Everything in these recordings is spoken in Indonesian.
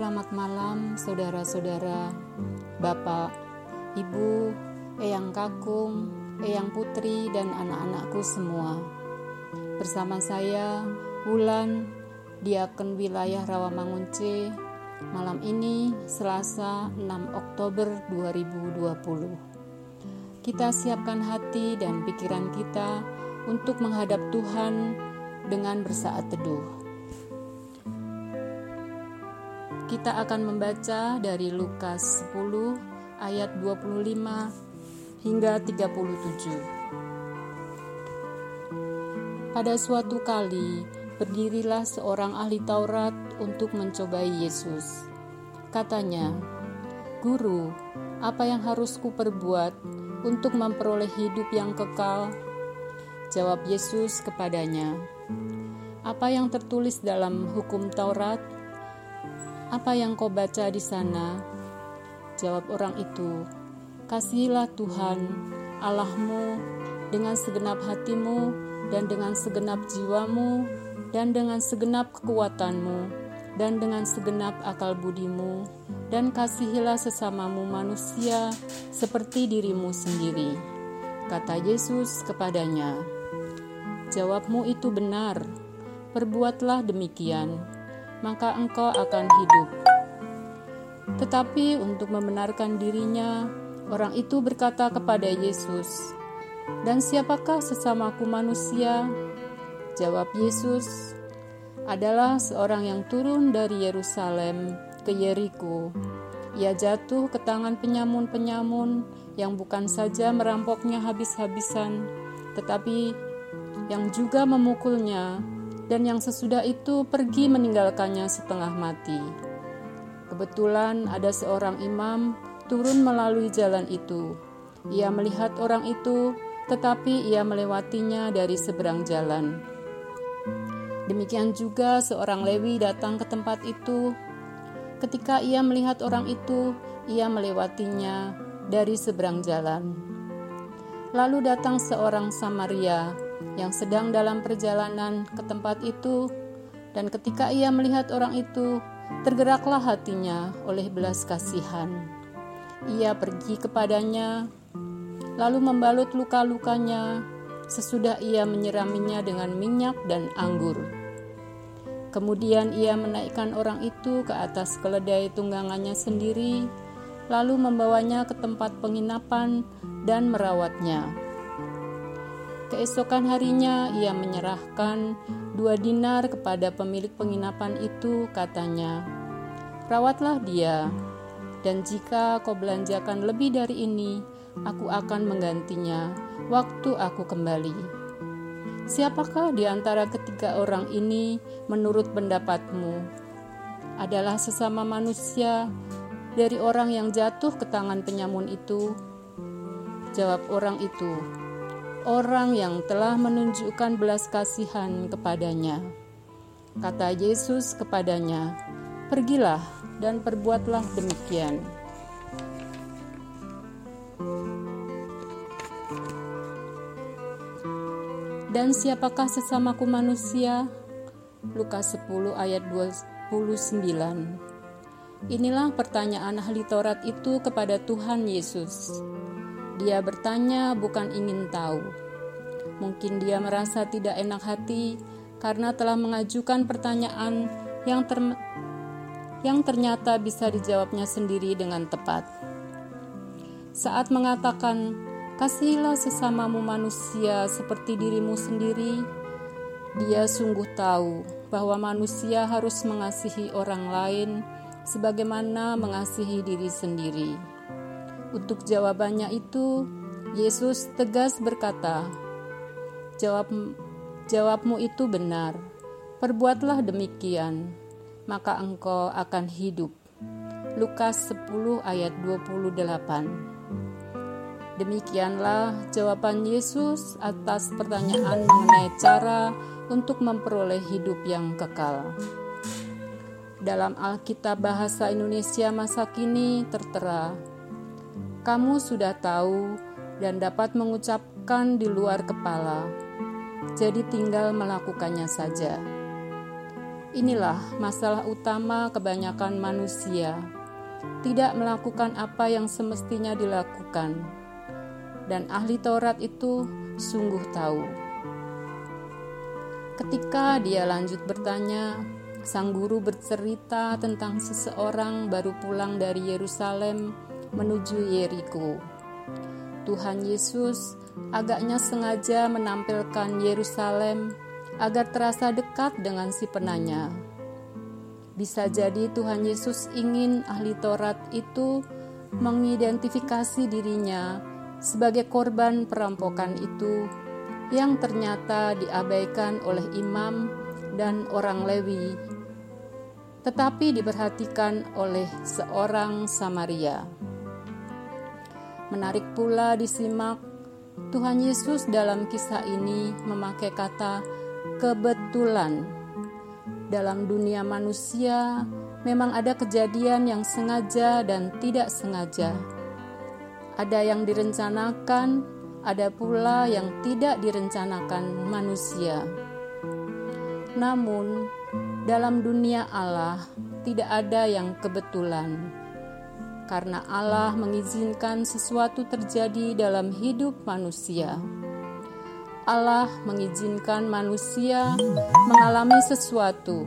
selamat malam saudara-saudara, Bapak, Ibu, Eyang Kakung, Eyang Putri, dan anak-anakku semua. Bersama saya, Wulan, Diaken Wilayah Rawamangun C, malam ini Selasa 6 Oktober 2020. Kita siapkan hati dan pikiran kita untuk menghadap Tuhan dengan bersaat teduh. Kita akan membaca dari Lukas 10 ayat 25 hingga 37. Pada suatu kali, berdirilah seorang ahli Taurat untuk mencobai Yesus. Katanya, "Guru, apa yang harus kuperbuat untuk memperoleh hidup yang kekal?" Jawab Yesus kepadanya, "Apa yang tertulis dalam hukum Taurat?" Apa yang kau baca di sana? Jawab orang itu, Kasihilah Tuhan Allahmu dengan segenap hatimu dan dengan segenap jiwamu dan dengan segenap kekuatanmu dan dengan segenap akal budimu dan kasihilah sesamamu manusia seperti dirimu sendiri. Kata Yesus kepadanya, Jawabmu itu benar, perbuatlah demikian maka engkau akan hidup. Tetapi untuk membenarkan dirinya, orang itu berkata kepada Yesus, "Dan siapakah sesamaku manusia?" Jawab Yesus, "Adalah seorang yang turun dari Yerusalem ke Yeriko. Ia jatuh ke tangan penyamun-penyamun yang bukan saja merampoknya habis-habisan, tetapi yang juga memukulnya dan yang sesudah itu pergi meninggalkannya setengah mati. Kebetulan ada seorang imam turun melalui jalan itu. Ia melihat orang itu, tetapi ia melewatinya dari seberang jalan. Demikian juga seorang Lewi datang ke tempat itu. Ketika ia melihat orang itu, ia melewatinya dari seberang jalan. Lalu datang seorang Samaria yang sedang dalam perjalanan ke tempat itu, dan ketika ia melihat orang itu, tergeraklah hatinya oleh belas kasihan. Ia pergi kepadanya, lalu membalut luka-lukanya, sesudah ia menyiraminya dengan minyak dan anggur. Kemudian ia menaikkan orang itu ke atas keledai tunggangannya sendiri, lalu membawanya ke tempat penginapan dan merawatnya. Keesokan harinya ia menyerahkan dua dinar kepada pemilik penginapan itu, katanya, "Rawatlah dia, dan jika kau belanjakan lebih dari ini, aku akan menggantinya waktu aku kembali." Siapakah di antara ketiga orang ini menurut pendapatmu? Adalah sesama manusia dari orang yang jatuh ke tangan penyamun itu? Jawab orang itu, orang yang telah menunjukkan belas kasihan kepadanya. Kata Yesus kepadanya, "Pergilah dan perbuatlah demikian." Dan siapakah sesamaku manusia? Lukas 10 ayat 29. Inilah pertanyaan ahli Taurat itu kepada Tuhan Yesus. Dia bertanya bukan ingin tahu. Mungkin dia merasa tidak enak hati karena telah mengajukan pertanyaan yang ter yang ternyata bisa dijawabnya sendiri dengan tepat. Saat mengatakan, "Kasihilah sesamamu manusia seperti dirimu sendiri," dia sungguh tahu bahwa manusia harus mengasihi orang lain sebagaimana mengasihi diri sendiri. Untuk jawabannya itu, Yesus tegas berkata, Jawab, jawabmu itu benar, perbuatlah demikian, maka engkau akan hidup. Lukas 10 ayat 28 Demikianlah jawaban Yesus atas pertanyaan mengenai cara untuk memperoleh hidup yang kekal. Dalam Alkitab Bahasa Indonesia masa kini tertera, kamu sudah tahu dan dapat mengucapkan di luar kepala, jadi tinggal melakukannya saja. Inilah masalah utama kebanyakan manusia, tidak melakukan apa yang semestinya dilakukan, dan ahli Taurat itu sungguh tahu. Ketika dia lanjut bertanya, sang guru bercerita tentang seseorang baru pulang dari Yerusalem menuju Yeriko. Tuhan Yesus agaknya sengaja menampilkan Yerusalem agar terasa dekat dengan si penanya. Bisa jadi Tuhan Yesus ingin ahli Taurat itu mengidentifikasi dirinya sebagai korban perampokan itu yang ternyata diabaikan oleh imam dan orang Lewi, tetapi diperhatikan oleh seorang Samaria. Menarik pula disimak, Tuhan Yesus dalam kisah ini memakai kata kebetulan. Dalam dunia manusia, memang ada kejadian yang sengaja dan tidak sengaja. Ada yang direncanakan, ada pula yang tidak direncanakan manusia. Namun, dalam dunia Allah tidak ada yang kebetulan, karena Allah mengizinkan sesuatu terjadi dalam hidup manusia. Allah mengizinkan manusia mengalami sesuatu.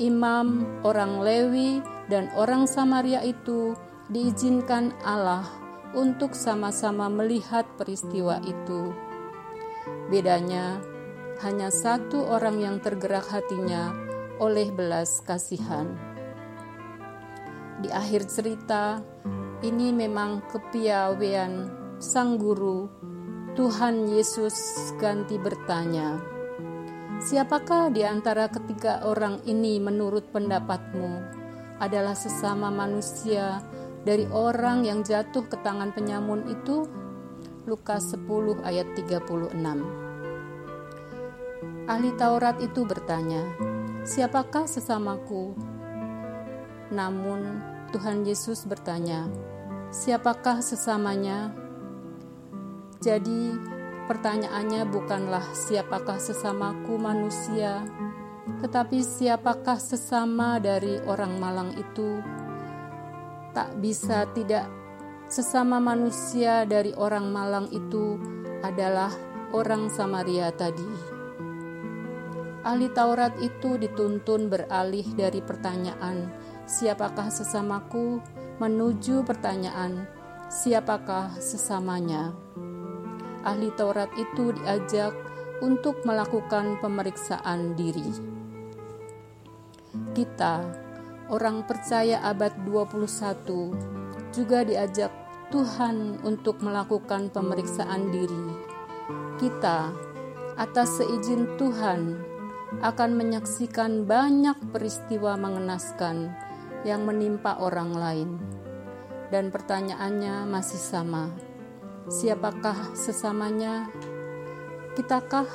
Imam, orang Lewi, dan orang Samaria itu diizinkan Allah untuk sama-sama melihat peristiwa itu. Bedanya, hanya satu orang yang tergerak hatinya oleh belas kasihan. Di akhir cerita, ini memang kepiawaian sang guru Tuhan Yesus ganti bertanya, "Siapakah di antara ketiga orang ini menurut pendapatmu adalah sesama manusia dari orang yang jatuh ke tangan penyamun itu?" Lukas 10 ayat 36. Ahli Taurat itu bertanya, "Siapakah sesamaku?" Namun Tuhan Yesus bertanya, "Siapakah sesamanya?" Jadi, pertanyaannya bukanlah siapakah sesamaku manusia, tetapi siapakah sesama dari orang malang itu. Tak bisa tidak sesama manusia dari orang malang itu adalah orang Samaria tadi. Ahli Taurat itu dituntun beralih dari pertanyaan, "Siapakah sesamaku?" menuju pertanyaan, "Siapakah sesamanya?" ahli Taurat itu diajak untuk melakukan pemeriksaan diri. Kita, orang percaya abad 21, juga diajak Tuhan untuk melakukan pemeriksaan diri. Kita, atas seizin Tuhan, akan menyaksikan banyak peristiwa mengenaskan yang menimpa orang lain. Dan pertanyaannya masih sama siapakah sesamanya? Kitakah?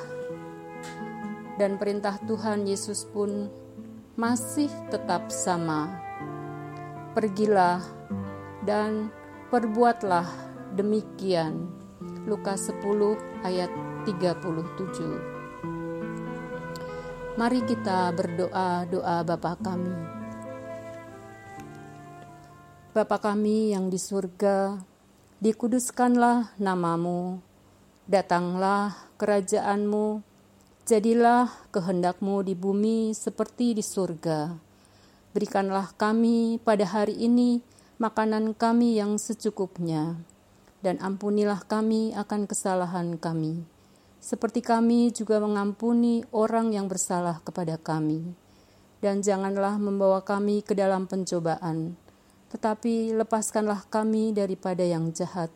Dan perintah Tuhan Yesus pun masih tetap sama. Pergilah dan perbuatlah demikian. Lukas 10 ayat 37. Mari kita berdoa doa Bapa kami. Bapa kami yang di surga, dikuduskanlah namamu, datanglah kerajaanmu, jadilah kehendakmu di bumi seperti di surga. Berikanlah kami pada hari ini makanan kami yang secukupnya, dan ampunilah kami akan kesalahan kami, seperti kami juga mengampuni orang yang bersalah kepada kami. Dan janganlah membawa kami ke dalam pencobaan, tetapi lepaskanlah kami daripada yang jahat.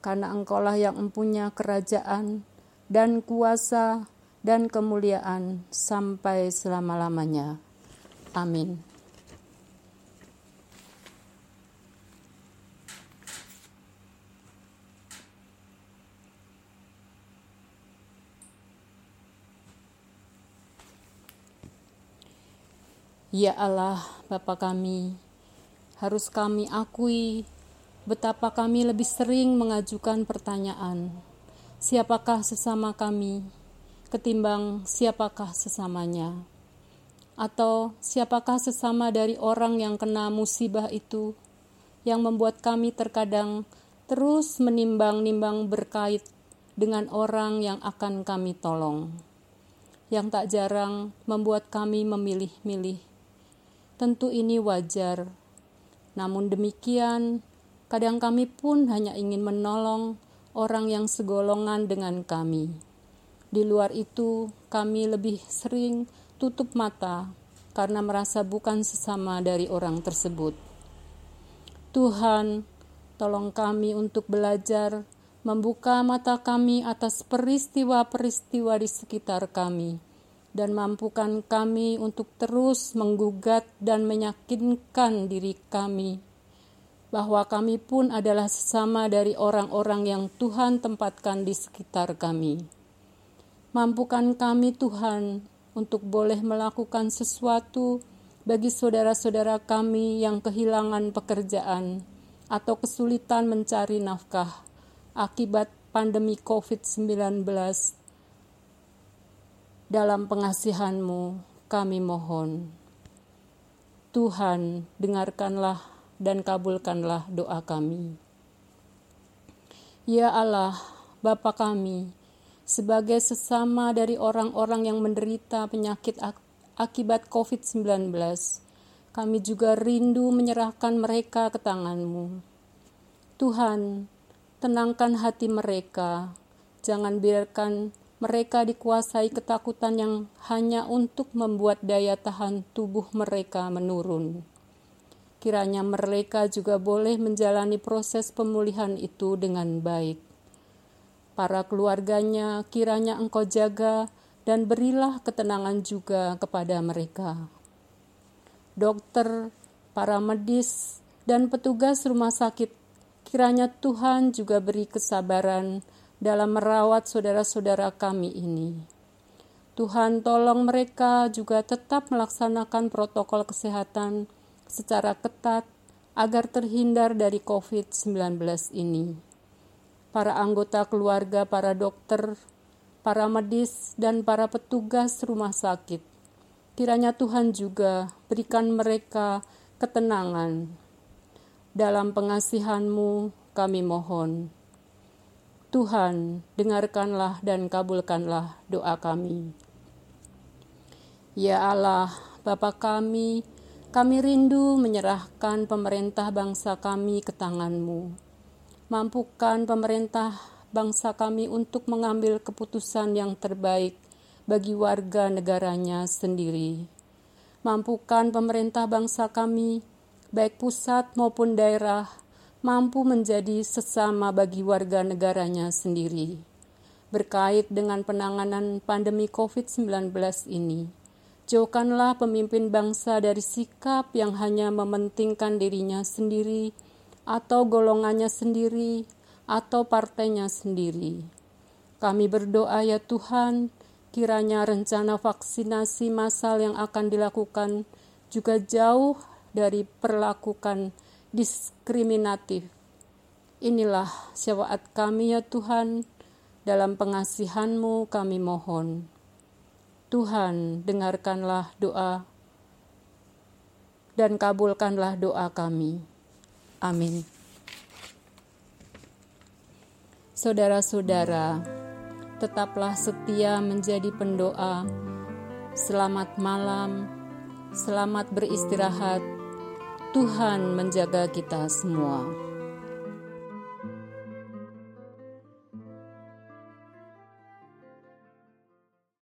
Karena engkaulah yang mempunyai kerajaan dan kuasa dan kemuliaan sampai selama-lamanya. Amin. Ya Allah, Bapa kami, harus kami akui betapa kami lebih sering mengajukan pertanyaan, siapakah sesama kami, ketimbang siapakah sesamanya. Atau siapakah sesama dari orang yang kena musibah itu yang membuat kami terkadang terus menimbang-nimbang berkait dengan orang yang akan kami tolong, yang tak jarang membuat kami memilih-milih. Tentu ini wajar, namun demikian, kadang kami pun hanya ingin menolong orang yang segolongan dengan kami. Di luar itu, kami lebih sering tutup mata karena merasa bukan sesama dari orang tersebut. Tuhan, tolong kami untuk belajar membuka mata kami atas peristiwa-peristiwa di sekitar kami dan mampukan kami untuk terus menggugat dan meyakinkan diri kami bahwa kami pun adalah sesama dari orang-orang yang Tuhan tempatkan di sekitar kami. Mampukan kami, Tuhan, untuk boleh melakukan sesuatu bagi saudara-saudara kami yang kehilangan pekerjaan atau kesulitan mencari nafkah akibat pandemi COVID-19 dalam pengasihanmu kami mohon. Tuhan, dengarkanlah dan kabulkanlah doa kami. Ya Allah, Bapa kami, sebagai sesama dari orang-orang yang menderita penyakit akibat COVID-19, kami juga rindu menyerahkan mereka ke tanganmu. Tuhan, tenangkan hati mereka, jangan biarkan mereka dikuasai ketakutan yang hanya untuk membuat daya tahan tubuh mereka menurun. Kiranya mereka juga boleh menjalani proses pemulihan itu dengan baik. Para keluarganya, kiranya Engkau jaga dan berilah ketenangan juga kepada mereka. Dokter, para medis, dan petugas rumah sakit, kiranya Tuhan juga beri kesabaran dalam merawat saudara-saudara kami ini. Tuhan tolong mereka juga tetap melaksanakan protokol kesehatan secara ketat agar terhindar dari COVID-19 ini. Para anggota keluarga, para dokter, para medis, dan para petugas rumah sakit, kiranya Tuhan juga berikan mereka ketenangan. Dalam pengasihanmu kami mohon. Tuhan, dengarkanlah dan kabulkanlah doa kami. Ya Allah, Bapa kami, kami rindu menyerahkan pemerintah bangsa kami ke tangan-Mu. Mampukan pemerintah bangsa kami untuk mengambil keputusan yang terbaik bagi warga negaranya sendiri. Mampukan pemerintah bangsa kami, baik pusat maupun daerah, mampu menjadi sesama bagi warga negaranya sendiri. Berkait dengan penanganan pandemi COVID-19 ini, jauhkanlah pemimpin bangsa dari sikap yang hanya mementingkan dirinya sendiri atau golongannya sendiri atau partainya sendiri. Kami berdoa ya Tuhan, kiranya rencana vaksinasi massal yang akan dilakukan juga jauh dari perlakukan diskriminatif. Inilah syafaat kami ya Tuhan, dalam pengasihan-Mu kami mohon. Tuhan, dengarkanlah doa dan kabulkanlah doa kami. Amin. Saudara-saudara, tetaplah setia menjadi pendoa. Selamat malam, selamat beristirahat Tuhan menjaga kita semua.